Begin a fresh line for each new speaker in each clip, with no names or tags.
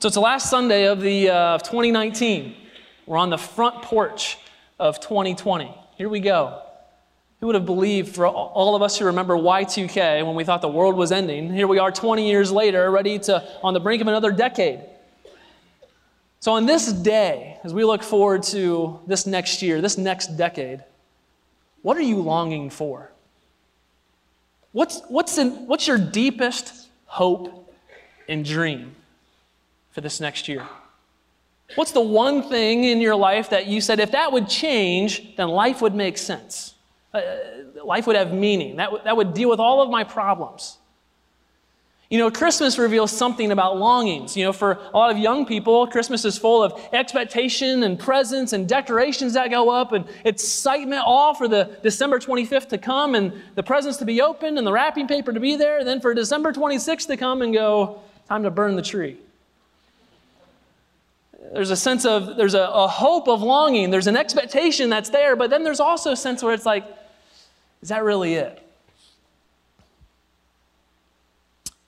So it's the last Sunday of the uh, of 2019. We're on the front porch of 2020. Here we go. Who would have believed for all of us who remember Y2K when we thought the world was ending? Here we are 20 years later, ready to on the brink of another decade. So on this day, as we look forward to this next year, this next decade, what are you longing for? What's, what's, in, what's your deepest hope and dream? For this next year? What's the one thing in your life that you said, if that would change, then life would make sense? Uh, life would have meaning. That, w- that would deal with all of my problems. You know, Christmas reveals something about longings. You know, for a lot of young people, Christmas is full of expectation and presents and decorations that go up and excitement all for the December 25th to come and the presents to be opened and the wrapping paper to be there. And then for December 26th to come and go, time to burn the tree there's a sense of there's a, a, hope of longing. There's an expectation that's there but then there's also a sense where it's like is that really it?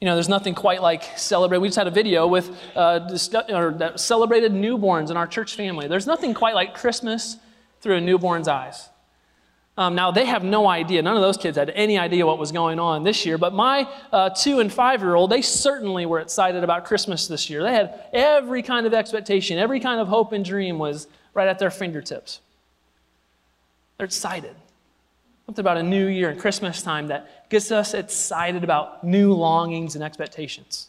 You know there's nothing quite like celebrate we just had a video with uh, celebrated newborns in our church family. There's nothing quite like christmas through a newborn's eyes um, now, they have no idea. None of those kids had any idea what was going on this year. But my uh, two and five year old, they certainly were excited about Christmas this year. They had every kind of expectation, every kind of hope and dream was right at their fingertips. They're excited. Something about a new year and Christmas time that gets us excited about new longings and expectations.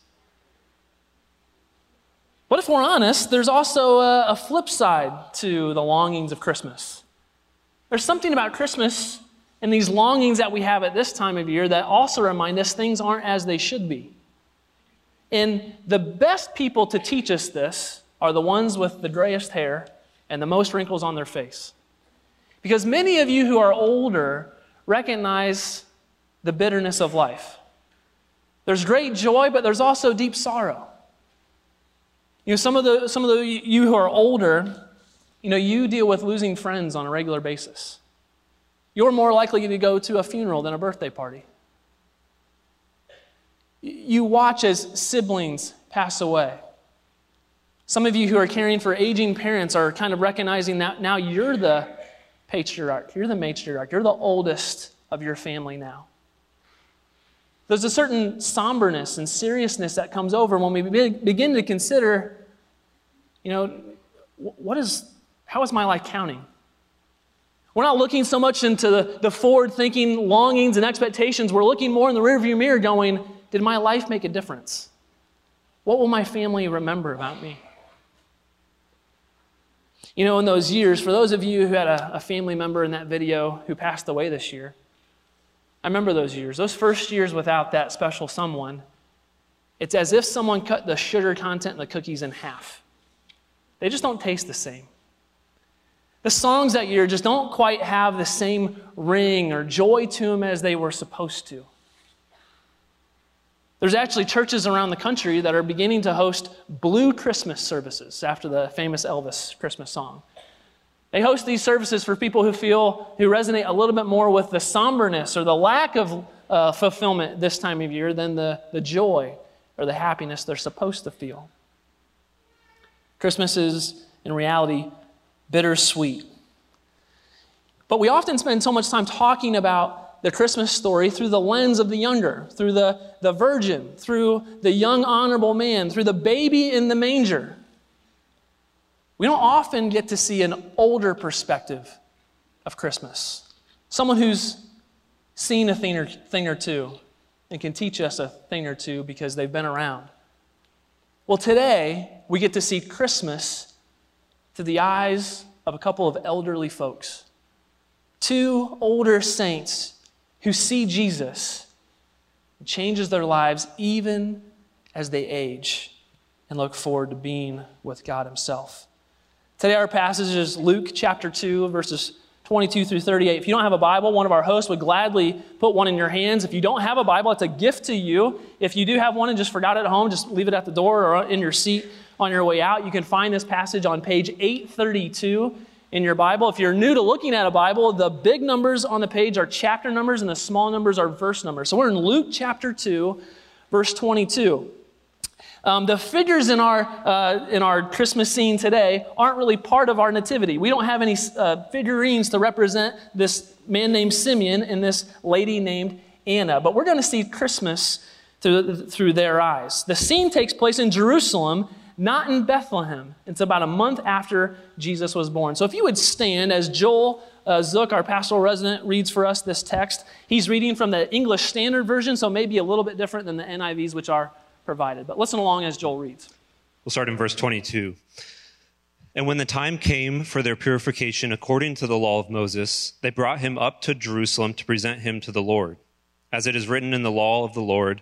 But if we're honest, there's also a, a flip side to the longings of Christmas. There's something about Christmas and these longings that we have at this time of year that also remind us things aren't as they should be. And the best people to teach us this are the ones with the grayest hair and the most wrinkles on their face. Because many of you who are older recognize the bitterness of life. There's great joy, but there's also deep sorrow. You know, some of the some of the you who are older you know, you deal with losing friends on a regular basis. You're more likely to go to a funeral than a birthday party. You watch as siblings pass away. Some of you who are caring for aging parents are kind of recognizing that now you're the patriarch, you're the matriarch, you're the oldest of your family now. There's a certain somberness and seriousness that comes over when we begin to consider, you know, what is how is my life counting? We're not looking so much into the, the forward thinking longings and expectations. We're looking more in the rearview mirror going, did my life make a difference? What will my family remember about me? You know, in those years, for those of you who had a, a family member in that video who passed away this year, I remember those years. Those first years without that special someone, it's as if someone cut the sugar content in the cookies in half. They just don't taste the same. The songs that year just don't quite have the same ring or joy to them as they were supposed to. There's actually churches around the country that are beginning to host blue Christmas services after the famous Elvis Christmas song. They host these services for people who feel, who resonate a little bit more with the somberness or the lack of uh, fulfillment this time of year than the, the joy or the happiness they're supposed to feel. Christmas is, in reality, bittersweet. But we often spend so much time talking about the Christmas story through the lens of the younger, through the, the virgin, through the young honorable man, through the baby in the manger. We don't often get to see an older perspective of Christmas. Someone who's seen a thing or, thing or two and can teach us a thing or two because they've been around. Well, today we get to see Christmas through the eyes of a couple of elderly folks. Two older saints who see Jesus changes their lives even as they age and look forward to being with God Himself. Today, our passage is Luke chapter 2, verses 22 through 38. If you don't have a Bible, one of our hosts would gladly put one in your hands. If you don't have a Bible, it's a gift to you. If you do have one and just forgot it at home, just leave it at the door or in your seat on your way out. You can find this passage on page 832 in your Bible. If you're new to looking at a Bible, the big numbers on the page are chapter numbers and the small numbers are verse numbers. So we're in Luke chapter 2, verse 22. Um, the figures in our, uh, in our Christmas scene today aren't really part of our nativity. We don't have any uh, figurines to represent this man named Simeon and this lady named Anna, but we're going to see Christmas through, through their eyes. The scene takes place in Jerusalem, not in Bethlehem. It's about a month after Jesus was born. So if you would stand as Joel uh, Zook, our pastoral resident, reads for us this text. He's reading from the English Standard Version, so maybe a little bit different than the NIVs, which are provided. But listen along as Joel reads.
We'll start in verse 22. And when the time came for their purification according to the law of Moses, they brought him up to Jerusalem to present him to the Lord. As it is written in the law of the Lord,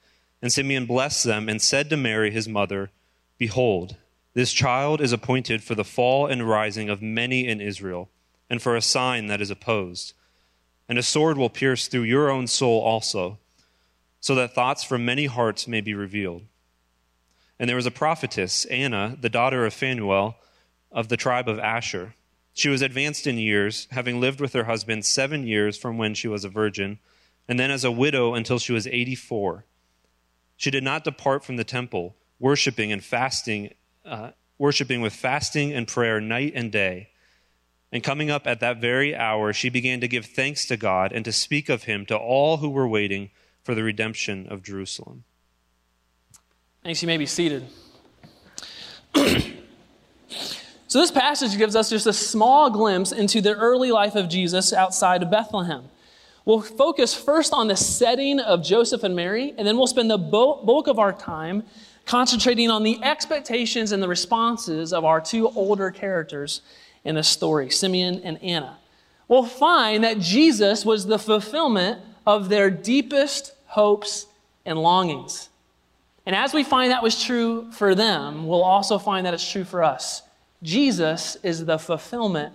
And Simeon blessed them and said to Mary, his mother, Behold, this child is appointed for the fall and rising of many in Israel, and for a sign that is opposed. And a sword will pierce through your own soul also so that thoughts from many hearts may be revealed. And there was a prophetess, Anna, the daughter of Phanuel, of the tribe of Asher. She was advanced in years, having lived with her husband seven years from when she was a virgin, and then as a widow until she was 84. She did not depart from the temple, worshiping and fasting, uh, worshiping with fasting and prayer night and day. And coming up at that very hour, she began to give thanks to God and to speak of him to all who were waiting for the redemption of Jerusalem.
Thanks. You may be seated. so, this passage gives us just a small glimpse into the early life of Jesus outside of Bethlehem. We'll focus first on the setting of Joseph and Mary, and then we'll spend the bulk of our time concentrating on the expectations and the responses of our two older characters in the story, Simeon and Anna. We'll find that Jesus was the fulfillment of their deepest hopes and longings. And as we find that was true for them, we'll also find that it's true for us. Jesus is the fulfillment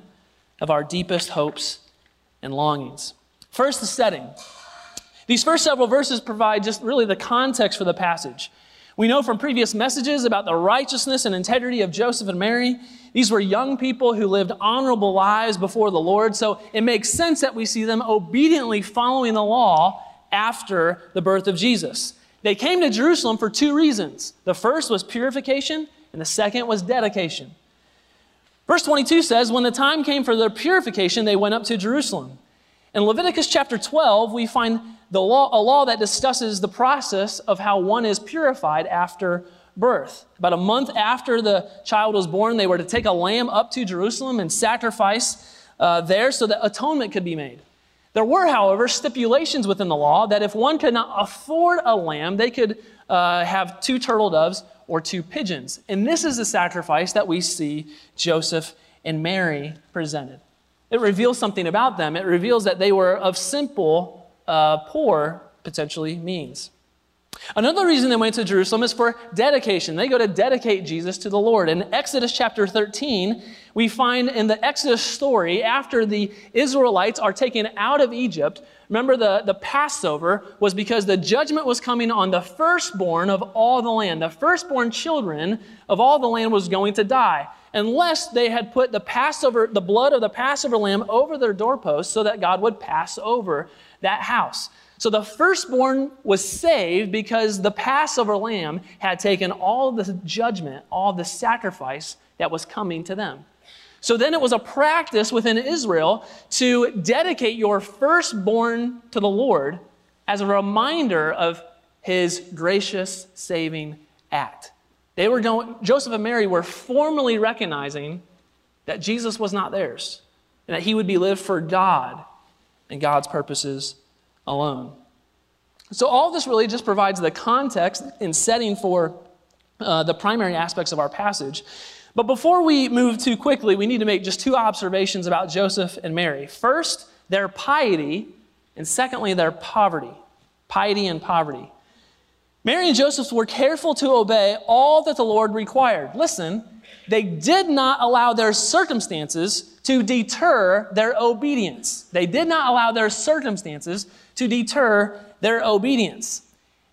of our deepest hopes and longings. First, the setting. These first several verses provide just really the context for the passage. We know from previous messages about the righteousness and integrity of Joseph and Mary. These were young people who lived honorable lives before the Lord, so it makes sense that we see them obediently following the law after the birth of Jesus. They came to Jerusalem for two reasons. The first was purification, and the second was dedication. Verse 22 says, When the time came for their purification, they went up to Jerusalem. In Leviticus chapter 12, we find the law, a law that discusses the process of how one is purified after birth. About a month after the child was born, they were to take a lamb up to Jerusalem and sacrifice uh, there so that atonement could be made. There were, however, stipulations within the law that if one could not afford a lamb, they could uh, have two turtle doves or two pigeons. And this is the sacrifice that we see Joseph and Mary presented. It reveals something about them. It reveals that they were of simple, uh, poor, potentially, means. Another reason they went to Jerusalem is for dedication. They go to dedicate Jesus to the Lord. In Exodus chapter 13, we find in the Exodus story, after the Israelites are taken out of Egypt, remember the, the Passover was because the judgment was coming on the firstborn of all the land. The firstborn children of all the land was going to die unless they had put the Passover, the blood of the Passover lamb over their doorposts so that God would pass over that house. So the firstborn was saved because the Passover lamb had taken all the judgment, all the sacrifice that was coming to them. So then it was a practice within Israel to dedicate your firstborn to the Lord as a reminder of his gracious saving act. They were Joseph and Mary were formally recognizing that Jesus was not theirs and that he would be lived for God and God's purposes alone. So, all this really just provides the context and setting for uh, the primary aspects of our passage. But before we move too quickly, we need to make just two observations about Joseph and Mary. First, their piety, and secondly, their poverty. Piety and poverty. Mary and Joseph were careful to obey all that the Lord required. Listen, they did not allow their circumstances to deter their obedience. They did not allow their circumstances to deter their obedience.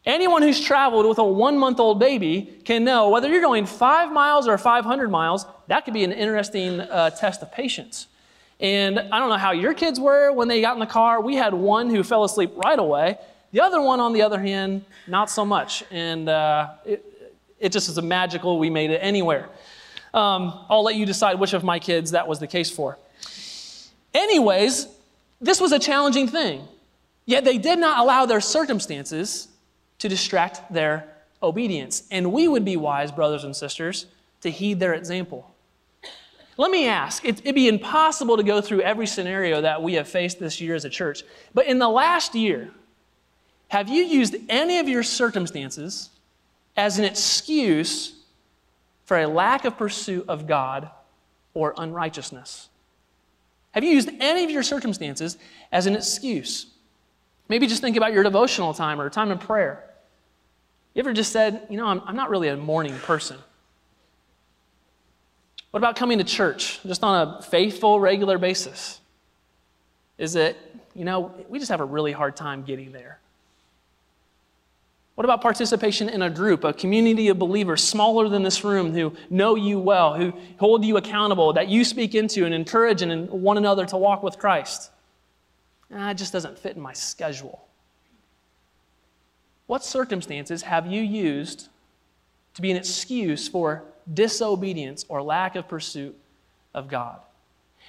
Anyone who's traveled with a one month old baby can know whether you're going five miles or 500 miles, that could be an interesting uh, test of patience. And I don't know how your kids were when they got in the car. We had one who fell asleep right away. The other one, on the other hand, not so much. And uh, it, it just is a magical, we made it anywhere. Um, I'll let you decide which of my kids that was the case for. Anyways, this was a challenging thing. Yet they did not allow their circumstances to distract their obedience. And we would be wise, brothers and sisters, to heed their example. Let me ask it'd be impossible to go through every scenario that we have faced this year as a church, but in the last year, have you used any of your circumstances as an excuse for a lack of pursuit of God or unrighteousness? Have you used any of your circumstances as an excuse? Maybe just think about your devotional time or time in prayer. You ever just said, you know, I'm, I'm not really a morning person? What about coming to church just on a faithful, regular basis? Is it, you know, we just have a really hard time getting there? What about participation in a group, a community of believers smaller than this room who know you well, who hold you accountable, that you speak into and encourage and one another to walk with Christ? Ah, it just doesn't fit in my schedule. What circumstances have you used to be an excuse for disobedience or lack of pursuit of God?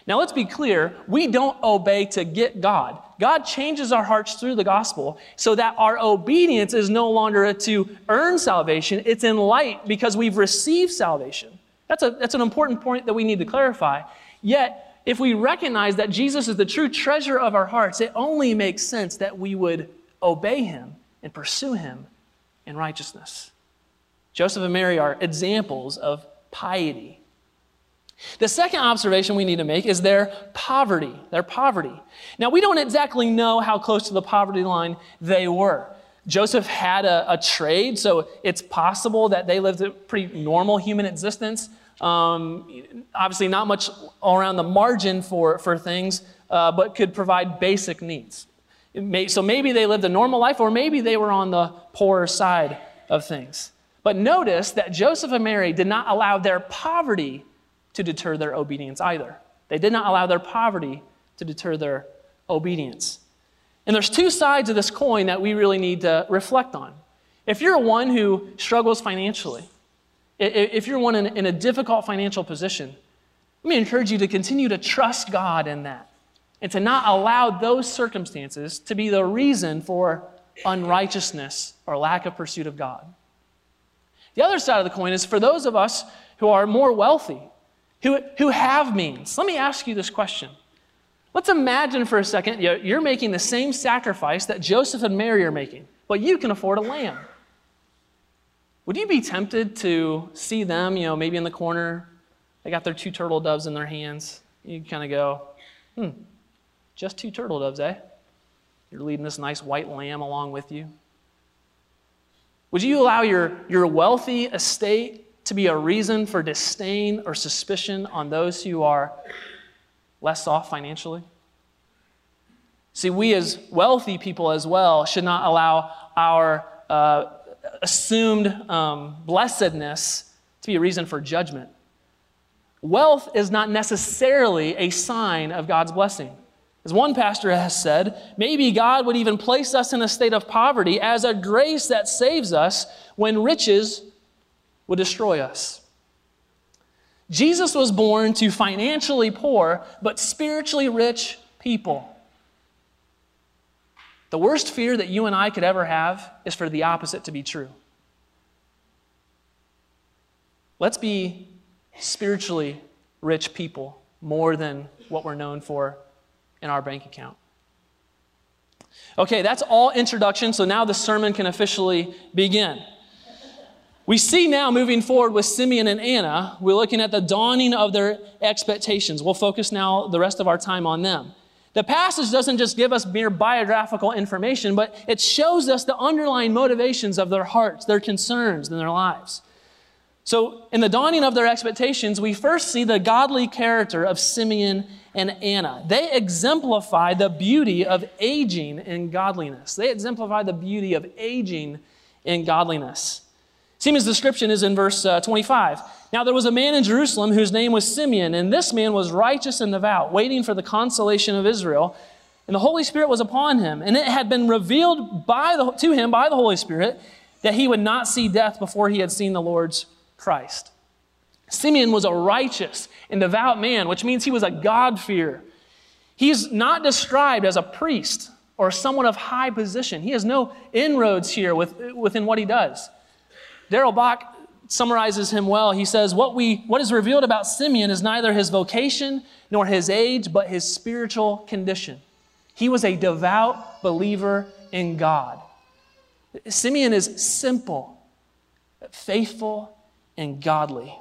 Now, let's be clear we don't obey to get God. God changes our hearts through the gospel so that our obedience is no longer to earn salvation, it's in light because we've received salvation. That's, a, that's an important point that we need to clarify. Yet, if we recognize that Jesus is the true treasure of our hearts, it only makes sense that we would obey him and pursue him in righteousness. Joseph and Mary are examples of piety the second observation we need to make is their poverty. Their poverty. Now, we don't exactly know how close to the poverty line they were. Joseph had a, a trade, so it's possible that they lived a pretty normal human existence. Um, obviously, not much around the margin for, for things, uh, but could provide basic needs. May, so maybe they lived a normal life, or maybe they were on the poorer side of things. But notice that Joseph and Mary did not allow their poverty to deter their obedience either. They did not allow their poverty to deter their obedience. And there's two sides of this coin that we really need to reflect on. If you're one who struggles financially, if you're one in a difficult financial position, let me encourage you to continue to trust God in that and to not allow those circumstances to be the reason for unrighteousness or lack of pursuit of God. The other side of the coin is for those of us who are more wealthy, who, who have means. Let me ask you this question. Let's imagine for a second you're making the same sacrifice that Joseph and Mary are making, but you can afford a lamb. Would you be tempted to see them, you know, maybe in the corner? They got their two turtle doves in their hands. You kind of go, hmm, just two turtle doves, eh? You're leading this nice white lamb along with you. Would you allow your, your wealthy estate to be a reason for disdain or suspicion on those who are less off financially? See, we as wealthy people as well should not allow our uh, assumed um, blessedness to be a reason for judgment. Wealth is not necessarily a sign of God's blessing. As one pastor has said, maybe God would even place us in a state of poverty as a grace that saves us when riches would destroy us. Jesus was born to financially poor but spiritually rich people. The worst fear that you and I could ever have is for the opposite to be true. Let's be spiritually rich people more than what we're known for in our bank account. Okay, that's all introduction, so now the sermon can officially begin. We see now moving forward with Simeon and Anna, we're looking at the dawning of their expectations. We'll focus now the rest of our time on them. The passage doesn't just give us mere biographical information, but it shows us the underlying motivations of their hearts, their concerns, and their lives. So, in the dawning of their expectations, we first see the godly character of Simeon and Anna. They exemplify the beauty of aging in godliness. They exemplify the beauty of aging in godliness. Simeon's description is in verse uh, 25. Now, there was a man in Jerusalem whose name was Simeon, and this man was righteous and devout, waiting for the consolation of Israel. And the Holy Spirit was upon him, and it had been revealed by the, to him by the Holy Spirit that he would not see death before he had seen the Lord's Christ. Simeon was a righteous and devout man, which means he was a God-fearer. He's not described as a priest or someone of high position. He has no inroads here with, within what he does. Darrell Bock summarizes him well. He says, what, we, what is revealed about Simeon is neither his vocation nor his age, but his spiritual condition. He was a devout believer in God. Simeon is simple, faithful, and godly.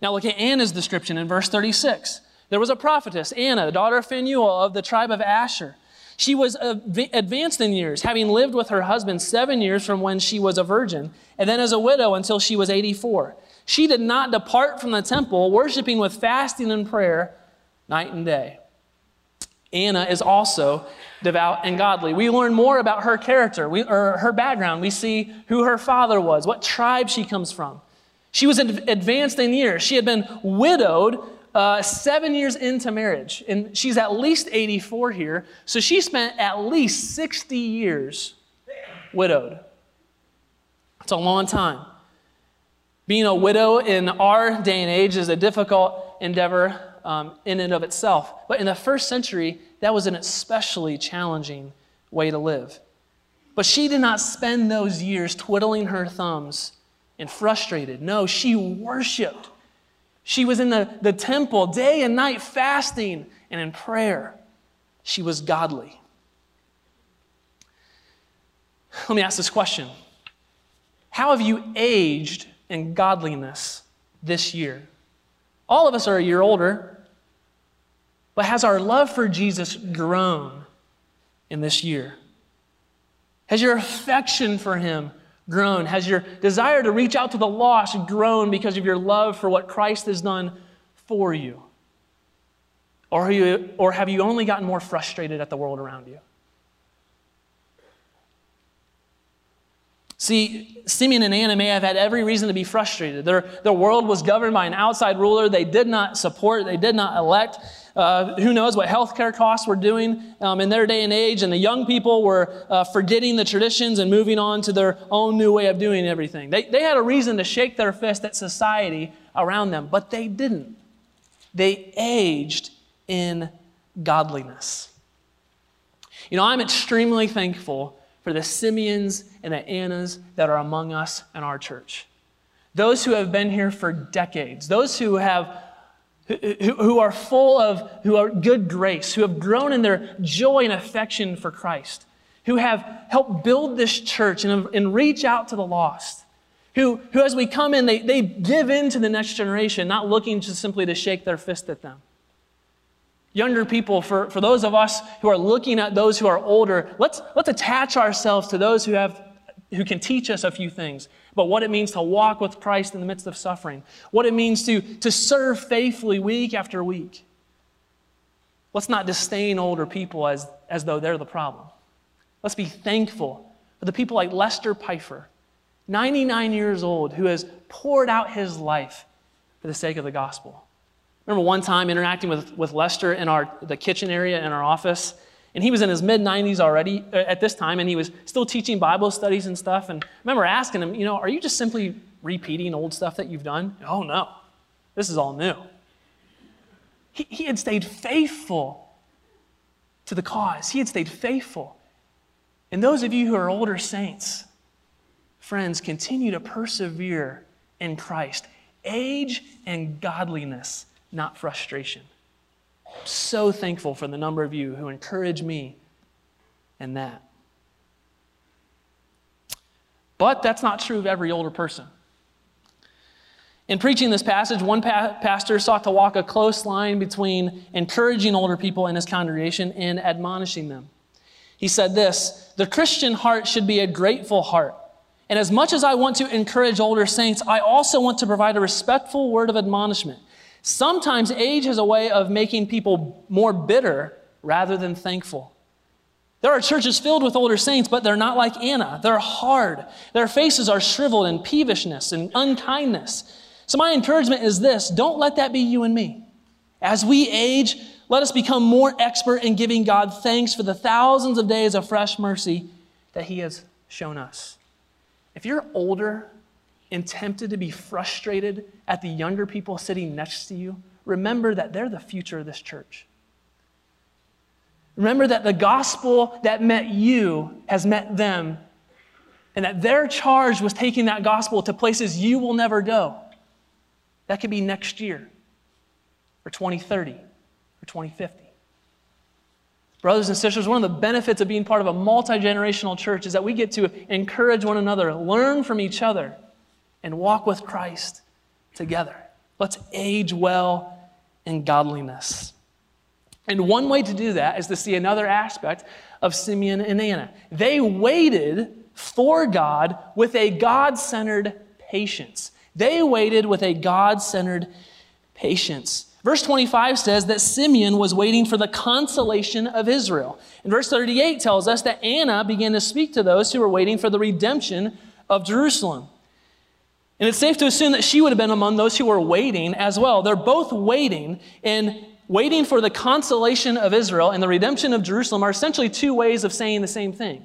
Now look at Anna's description in verse 36. There was a prophetess, Anna, the daughter of Phanuel of the tribe of Asher. She was advanced in years, having lived with her husband seven years from when she was a virgin, and then as a widow until she was 84. She did not depart from the temple, worshiping with fasting and prayer night and day. Anna is also devout and godly. We learn more about her character, we, or her background. We see who her father was, what tribe she comes from. She was advanced in years. She had been widowed uh, seven years into marriage, and she's at least 84 here. So she spent at least 60 years widowed. It's a long time. Being a widow in our day and age is a difficult endeavor um, in and of itself. But in the first century, that was an especially challenging way to live. But she did not spend those years twiddling her thumbs and frustrated. No, she worshiped she was in the, the temple day and night fasting and in prayer. She was godly. Let me ask this question How have you aged in godliness this year? All of us are a year older, but has our love for Jesus grown in this year? Has your affection for him grown? Has your desire to reach out to the lost grown because of your love for what Christ has done for you? Or, you, or have you only gotten more frustrated at the world around you? See, Simeon and Anna may have had every reason to be frustrated. Their, their world was governed by an outside ruler they did not support, they did not elect. Uh, who knows what healthcare costs were doing um, in their day and age, and the young people were uh, forgetting the traditions and moving on to their own new way of doing everything. They, they had a reason to shake their fist at society around them, but they didn't. They aged in godliness. You know, I'm extremely thankful for the Simeons and the Annas that are among us in our church. Those who have been here for decades, those who have who, are full of, who are good grace, who have grown in their joy and affection for Christ, who have helped build this church and, and reach out to the lost, who, who as we come in, they, they give in to the next generation, not looking just simply to shake their fist at them. Younger people, for, for those of us who are looking at those who are older, let's, let's attach ourselves to those who, have, who can teach us a few things but what it means to walk with Christ in the midst of suffering, what it means to, to serve faithfully week after week. Let's not disdain older people as, as though they're the problem. Let's be thankful for the people like Lester Pfeiffer, 99 years old, who has poured out his life for the sake of the gospel. remember one time interacting with, with Lester in our, the kitchen area in our office, and he was in his mid 90s already uh, at this time, and he was still teaching Bible studies and stuff. And I remember asking him, you know, are you just simply repeating old stuff that you've done? Oh, no. This is all new. He, he had stayed faithful to the cause, he had stayed faithful. And those of you who are older saints, friends, continue to persevere in Christ. Age and godliness, not frustration. So thankful for the number of you who encourage me in that. But that's not true of every older person. In preaching this passage, one pa- pastor sought to walk a close line between encouraging older people in his congregation and admonishing them. He said this The Christian heart should be a grateful heart. And as much as I want to encourage older saints, I also want to provide a respectful word of admonishment. Sometimes age has a way of making people more bitter rather than thankful. There are churches filled with older saints, but they're not like Anna. They're hard. Their faces are shriveled in peevishness and unkindness. So, my encouragement is this don't let that be you and me. As we age, let us become more expert in giving God thanks for the thousands of days of fresh mercy that He has shown us. If you're older and tempted to be frustrated at the younger people sitting next to you, remember that they're the future of this church. Remember that the gospel that met you has met them, and that their charge was taking that gospel to places you will never go. That could be next year, or 2030, or 2050. Brothers and sisters, one of the benefits of being part of a multi generational church is that we get to encourage one another, learn from each other, and walk with Christ together. Let's age well in godliness. And one way to do that is to see another aspect of Simeon and Anna. They waited for God with a God centered patience. They waited with a God centered patience. Verse 25 says that Simeon was waiting for the consolation of Israel. And verse 38 tells us that Anna began to speak to those who were waiting for the redemption of Jerusalem. And it's safe to assume that she would have been among those who were waiting as well. They're both waiting, and waiting for the consolation of Israel and the redemption of Jerusalem are essentially two ways of saying the same thing.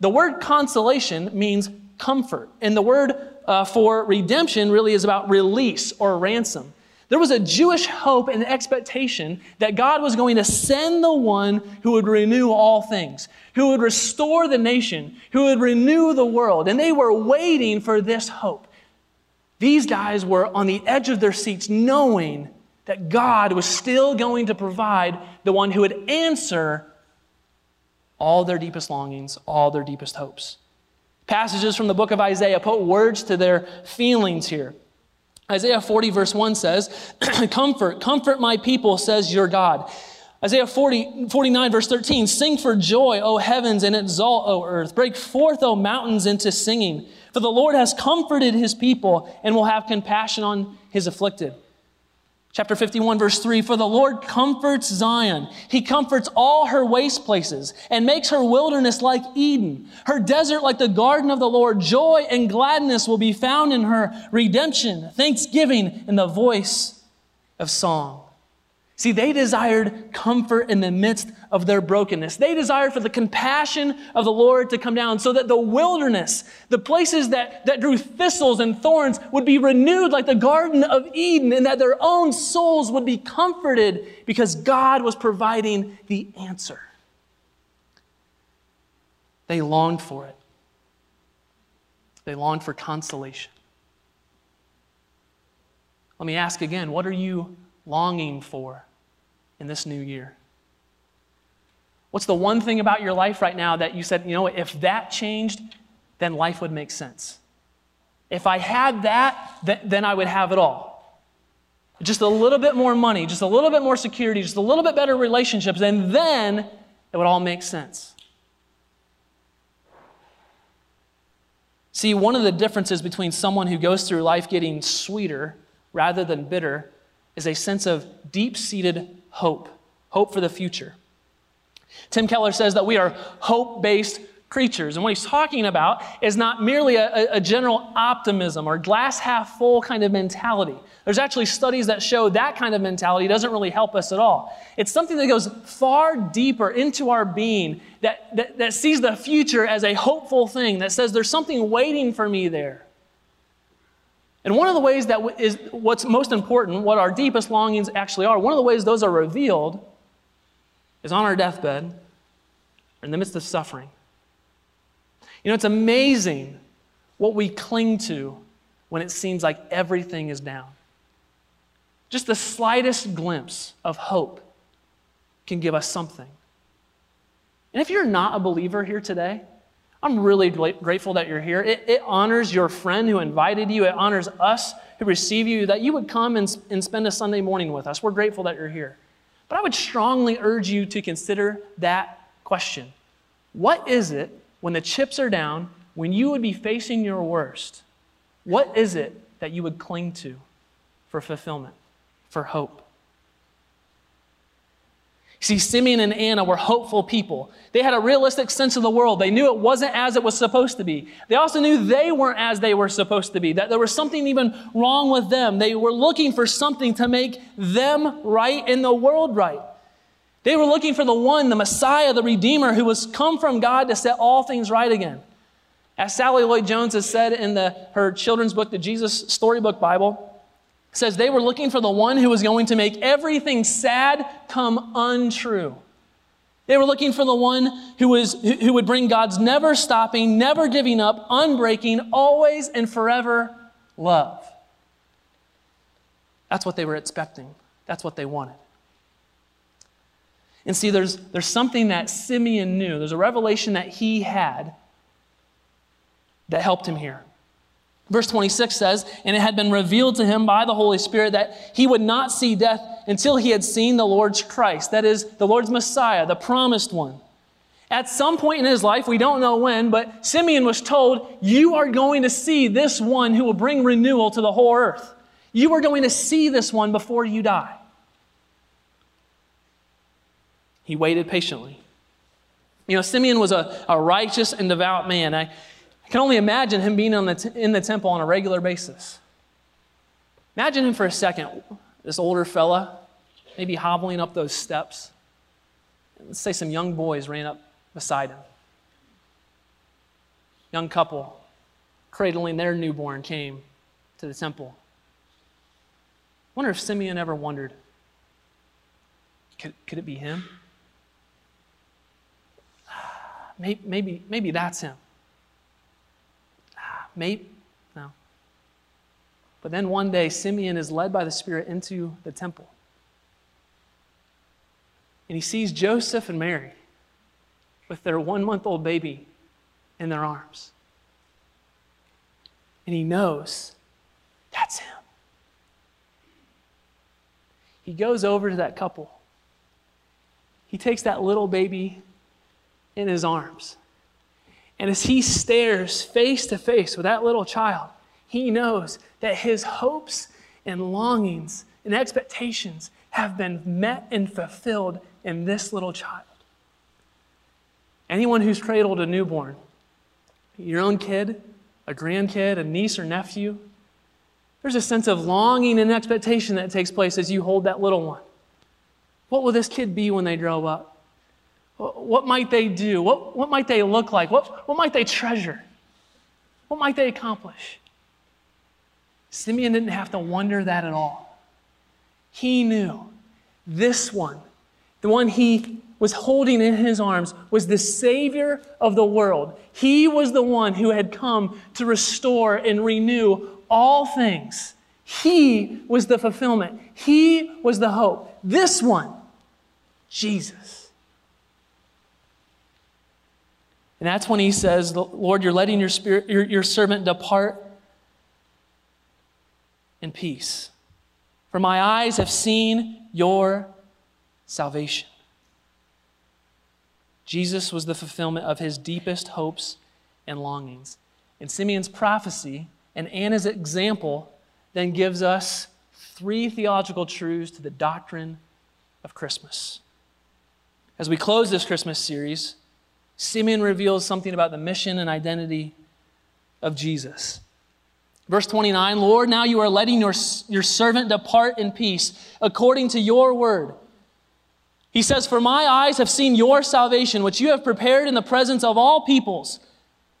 The word consolation means comfort, and the word uh, for redemption really is about release or ransom. There was a Jewish hope and expectation that God was going to send the one who would renew all things, who would restore the nation, who would renew the world. And they were waiting for this hope. These guys were on the edge of their seats, knowing that God was still going to provide the one who would answer all their deepest longings, all their deepest hopes. Passages from the book of Isaiah put words to their feelings here. Isaiah 40, verse 1 says, Comfort, comfort my people, says your God. Isaiah 40, 49, verse 13, Sing for joy, O heavens, and exult, O earth. Break forth, O mountains, into singing. For the Lord has comforted his people and will have compassion on his afflicted. Chapter 51, verse 3 For the Lord comforts Zion. He comforts all her waste places and makes her wilderness like Eden, her desert like the garden of the Lord. Joy and gladness will be found in her, redemption, thanksgiving, and the voice of song. See, they desired comfort in the midst of their brokenness. They desired for the compassion of the Lord to come down so that the wilderness, the places that, that drew thistles and thorns, would be renewed like the Garden of Eden and that their own souls would be comforted because God was providing the answer. They longed for it, they longed for consolation. Let me ask again what are you longing for in this new year? What's the one thing about your life right now that you said, you know, if that changed, then life would make sense? If I had that, th- then I would have it all. Just a little bit more money, just a little bit more security, just a little bit better relationships, and then it would all make sense. See, one of the differences between someone who goes through life getting sweeter rather than bitter is a sense of deep seated hope, hope for the future. Tim Keller says that we are hope based creatures. And what he's talking about is not merely a, a, general optimism or glass half full kind of mentality. There's actually studies that show that kind of mentality doesn't really help us at all. It's something that goes far deeper into our being that, that, that sees the future as a hopeful thing, that says there's something waiting for me there. And one of the ways that is what's most important, what our deepest longings actually are, one of the ways those are revealed is on our deathbed in the midst of suffering. You know, it's amazing what we cling to when it seems like everything is down. Just the slightest glimpse of hope can give us something. And if you're not a believer here today, I'm really grateful that you're here. It, it, honors your friend who invited you, it honors us who receive you, that you would come and, and spend a Sunday morning with us. We're grateful that you're here. But I would strongly urge you to consider that question What is it when the chips are down, when you would be facing your worst? What is it that you would cling to for fulfillment, for hope? See, Simeon and Anna were hopeful people. They had a realistic sense of the world. They knew it wasn't as it was supposed to be. They also knew they weren't as they were supposed to be, that there was something even wrong with them. They were looking for something to make them right and the world right. They were looking for the one, the Messiah, the Redeemer, who was come from God to set all things right again. As Sally Lloyd Jones has said in the, her children's book, the Jesus Storybook Bible, says they were looking for the one who was going to make everything sad come untrue. They were looking for the one who, was, who would bring God's never stopping, never giving up, unbreaking, always and forever love. That's what they were expecting. That's what they wanted. And see, there's, there's something that Simeon knew. There's a revelation that he had that helped him here. Verse 26 says, And it had been revealed to him by the Holy Spirit that he would not see death until he had seen the Lord's Christ, that is, the Lord's Messiah, the promised one. At some point in his life, we don't know when, but Simeon was told, You are going to see this one who will bring renewal to the whole earth. You are going to see this one before you die. He waited patiently. You know, Simeon was a, a righteous and devout man. I, I can only imagine him being the in the temple on a regular basis. Imagine him for a second, this older fella, maybe hobbling up those steps. Let's say some young boys ran up beside him. Young couple cradling their newborn came to the temple. wonder if Simeon ever wondered could, could it be him? Maybe, maybe, maybe that's him. Maybe, no. But then one day, Simeon is led by the Spirit into the temple. And he sees Joseph and Mary with their one month old baby in their arms. And he knows that's him. He goes over to that couple. He takes that little baby in his arms. And as he stares face to face with that little child, he knows that his hopes and longings and expectations have been met and fulfilled in this little child. Anyone who's cradled a newborn, your own kid, a grandkid, a niece or nephew, there's a sense of longing and expectation that takes place as you hold that little one. What will this kid be when they grow up? What might they do? What, what might they look like? What, what might they treasure? What might they accomplish? Simeon didn't have to wonder that at all. He knew this one, the one he was holding in his arms, was the Savior of the world. He was the one who had come to restore and renew all things. He was the fulfillment, He was the hope. This one, Jesus. And that's when he says, Lord, you're letting your, spirit, your, your servant depart in peace. For my eyes have seen your salvation. Jesus was the fulfillment of his deepest hopes and longings. And Simeon's prophecy and Anna's example then gives us three theological truths to the doctrine of Christmas. As we close this Christmas series, Simeon reveals something about the mission and identity of Jesus. Verse 29 Lord, now you are letting your, your servant depart in peace according to your word. He says, For my eyes have seen your salvation, which you have prepared in the presence of all peoples,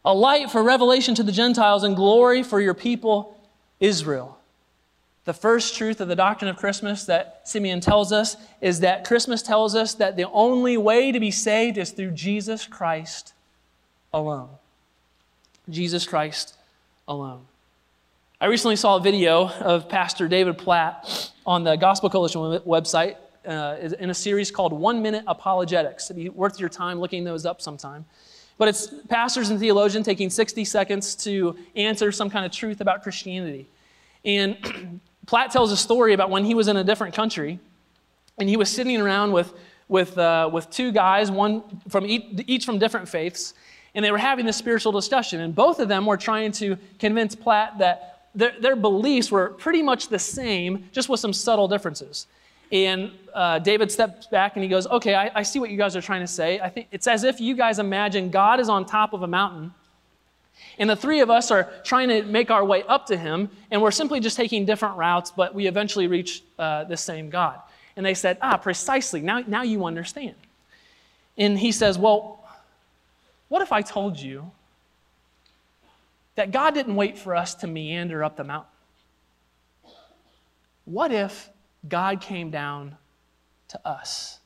a light for revelation to the Gentiles and glory for your people, Israel. The first truth of the doctrine of Christmas that Simeon tells us is that Christmas tells us that the only way to be saved is through Jesus Christ alone. Jesus Christ alone. I recently saw a video of Pastor David Platt on the Gospel Coalition website uh, in a series called One Minute Apologetics. It'd be worth your time looking those up sometime. But it's pastors and theologians taking 60 seconds to answer some kind of truth about Christianity. And Platt tells a story about when he was in a different country, and he was sitting around with, with, uh, with two guys, one from each, each from different faiths, and they were having this spiritual discussion. And both of them were trying to convince Platt that their, their beliefs were pretty much the same, just with some subtle differences. And uh, David steps back and he goes, Okay, I, I see what you guys are trying to say. I think it's as if you guys imagine God is on top of a mountain, and the three of us are trying to make our way up to him, and we're simply just taking different routes, but we eventually reach uh, the same God. And they said, Ah, precisely. Now, now you understand. And he says, Well, what if I told you that God didn't wait for us to meander up the mountain? What if God came down to us.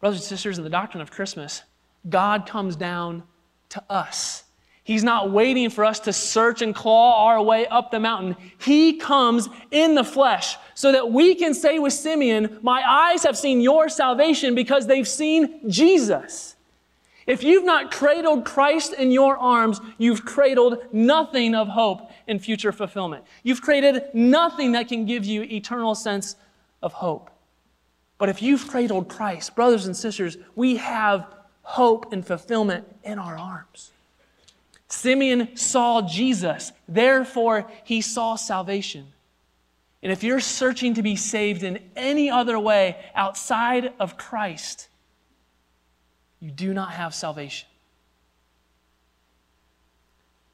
Brothers and sisters, in the doctrine of Christmas, God comes down to us. He's not waiting for us to search and claw our way up the mountain. He comes in the flesh so that we can say with Simeon, My eyes have seen your salvation because they've seen Jesus. If you've not cradled Christ in your arms, you've cradled nothing of hope and future fulfillment. You've created nothing that can give you eternal sense of hope. But if you've cradled Christ, brothers and sisters, we have hope and fulfillment in our arms. Simeon saw Jesus, therefore, he saw salvation. And if you're searching to be saved in any other way outside of Christ, you do not have salvation.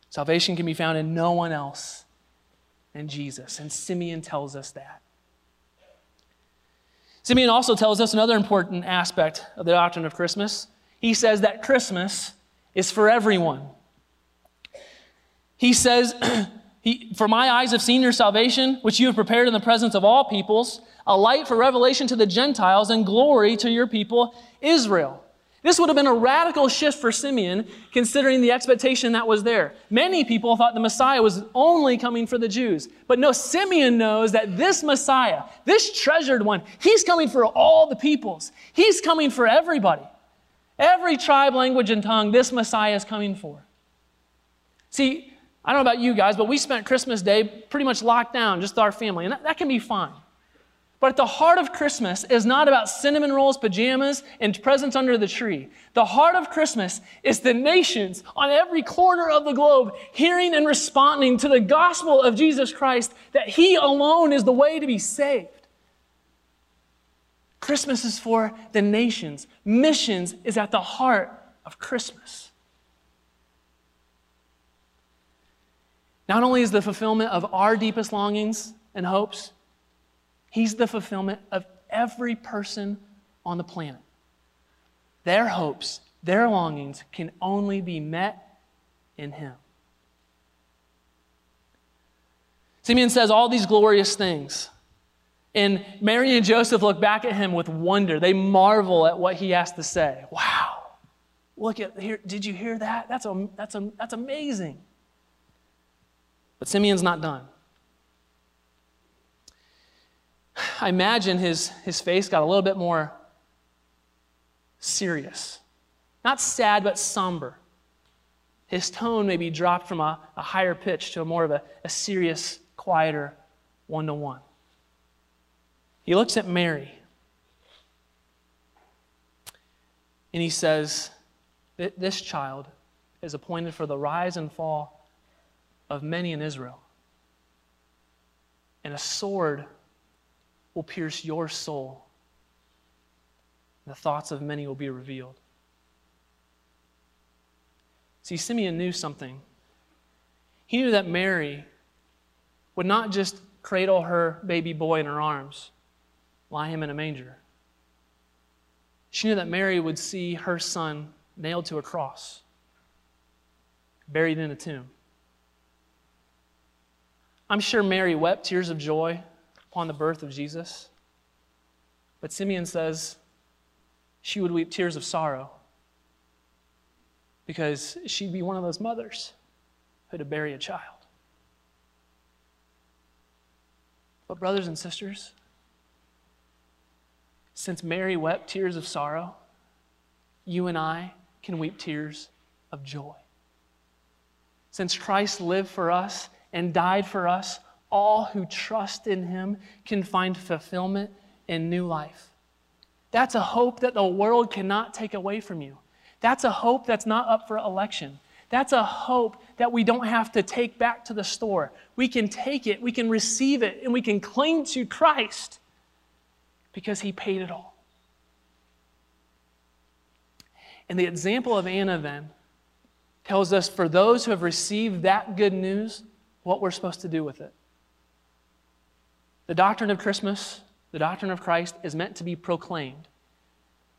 Salvation can be found in no one else than Jesus. And Simeon tells us that. Simeon also tells us another important aspect of the doctrine of Christmas. He says that Christmas is for everyone. He says, he, For my eyes have seen your salvation, which you have prepared in the presence of all peoples, a light for revelation to the Gentiles and glory to your people, Israel. This would have been a radical shift for Simeon, considering the expectation that was there. Many people thought the Messiah was only coming for the Jews. But no, Simeon knows that this Messiah, this treasured one, he's coming for all the peoples. He's coming for everybody. Every tribe, language, and tongue, this Messiah is coming for. See, I don't know about you guys, but we spent Christmas Day pretty much locked down, just our family, and that, that can be fine. But at the heart of Christmas is not about cinnamon rolls, pajamas, and presents under the tree. The heart of Christmas is the nations on every corner of the globe hearing and responding to the gospel of Jesus Christ that He alone is the way to be saved. Christmas is for the nations. Missions is at the heart of Christmas. Not only is the fulfillment of our deepest longings and hopes, He's the fulfillment of every person on the planet. Their hopes, their longings can only be met in Him. Simeon says all these glorious things. And Mary and Joseph look back at him with wonder. They marvel at what he has to say. Wow. Look at here. Did you hear that? That's, a, that's, a, that's amazing. But Simeon's not done. I imagine his, his face got a little bit more serious. Not sad, but somber. His tone maybe dropped from a, a higher pitch to a more of a, a serious, quieter one to one. He looks at Mary and he says, This child is appointed for the rise and fall of many in Israel. And a sword will pierce your soul. The thoughts of many will be revealed. See, Simeon knew something. He knew that Mary would not just cradle her baby boy in her arms, lie him in a manger. She knew that Mary would see her son nailed to a cross, buried in a tomb. I'm sure Mary wept tears of joy upon the birth of Jesus. But Simeon says she would weep tears of sorrow because she'd be one of those mothers but to bury a child. But, brothers and sisters, since Mary wept tears of sorrow, you and I can weep tears of joy. Since Christ lived for us and died for us, all who trust in him can find fulfillment in new life. That's a hope that the world cannot take away from you. That's a hope that's not up for election. That's a hope that we don't have to take back to the store. We can take it, we can receive it, and we can cling to Christ because he paid it all. And the example of Anna then tells us for those who have received that good news, what we're supposed to do with it. The doctrine of Christmas, the doctrine of Christ, is meant to be proclaimed.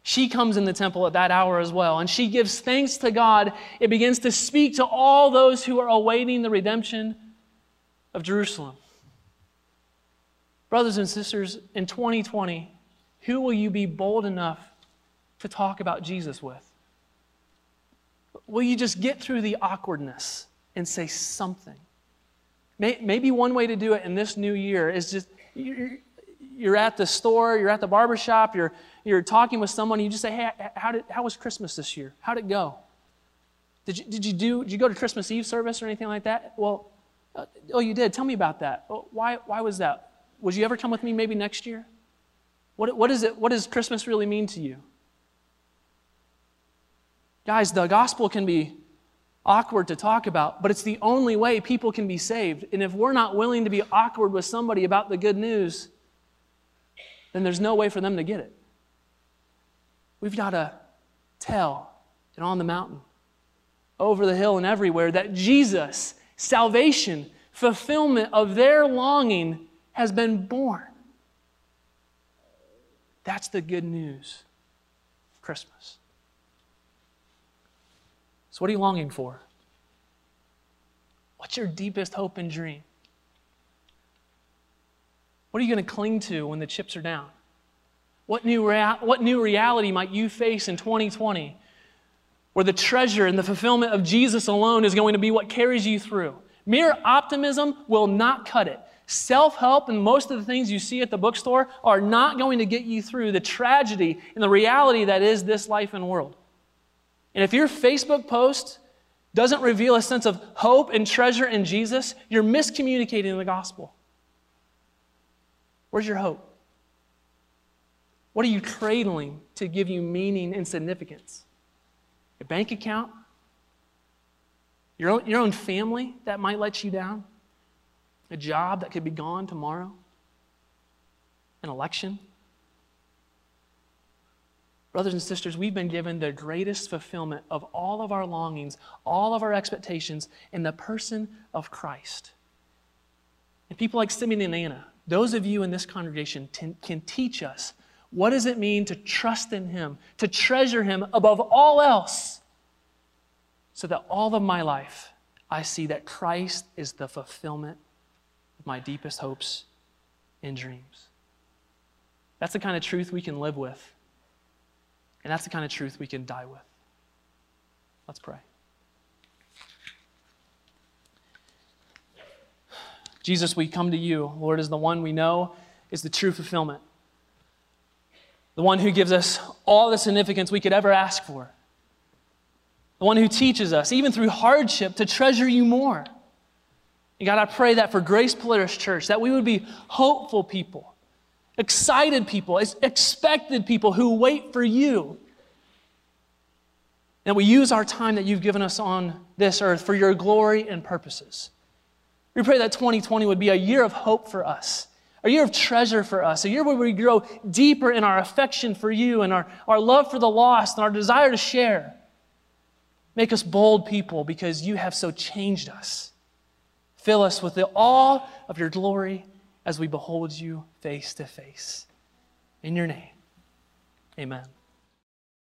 She comes in the temple at that hour as well, and she gives thanks to God. It begins to speak to all those who are awaiting the redemption of Jerusalem. Brothers and sisters, in 2020, who will you be bold enough to talk about Jesus with? Will you just get through the awkwardness and say something? Maybe one way to do it in this new year is just you're at the store, you're at the barbershop, you're, you're talking with someone, you just say, Hey, how, did, how was Christmas this year? How'd it go? Did you, did you do, did you go to Christmas Eve service or anything like that? Well, uh, oh, you did. Tell me about that. Why, why was that? Would you ever come with me maybe next year? What, what, is it, what does Christmas really mean to you? Guys, the gospel can be awkward to talk about, but it's the only way people can be saved. And if we're not willing to be awkward with somebody about the good news, then there's no way for them to get it. We've got to tell and on the mountain, over the hill, and everywhere that Jesus, salvation, fulfillment of their longing has been born. That's the good news Christmas. So, what are you longing for? What's your deepest hope and dream? What are you going to cling to when the chips are down? What new, rea- what new reality might you face in 2020 where the treasure and the fulfillment of Jesus alone is going to be what carries you through? Mere optimism will not cut it. Self help and most of the things you see at the bookstore are not going to get you through the tragedy and the reality that is this life and world. And if your Facebook post doesn't reveal a sense of hope and treasure in Jesus, you're miscommunicating the gospel. Where's your hope? What are you cradling to give you meaning and significance? Your bank account? Your own, your own family that might let you down? A job that could be gone tomorrow? An election? Brothers and sisters, we've been given the greatest fulfillment of all of our longings, all of our expectations in the person of Christ. And people like Simeon and Anna, those of you in this congregation t- can teach us what does it mean to trust in Him, to treasure Him above all else, so that all of my life I see that Christ is the fulfillment my deepest hopes and dreams. That's the kind of truth we can live with and that's the kind of truth we can die with. Let's pray. Jesus, we come to you, Lord, as the one we know is the true fulfillment, the one who gives us all the significance we could ever ask for, the one who teaches us, even through hardship, to treasure you more. And God, I pray that for Grace Polaris Church, that we would be hopeful people excited people, expected people who wait for you. And we use our time that you've given us on this earth for your glory and purposes. We pray that 2020 would be a year of hope for us, a year of treasure for us, a year where we grow deeper in our affection for you and our, our love for the lost and our desire to share. Make us bold people because you have so changed us. Fill us with the awe of your glory as we behold you face to face. In your name, amen.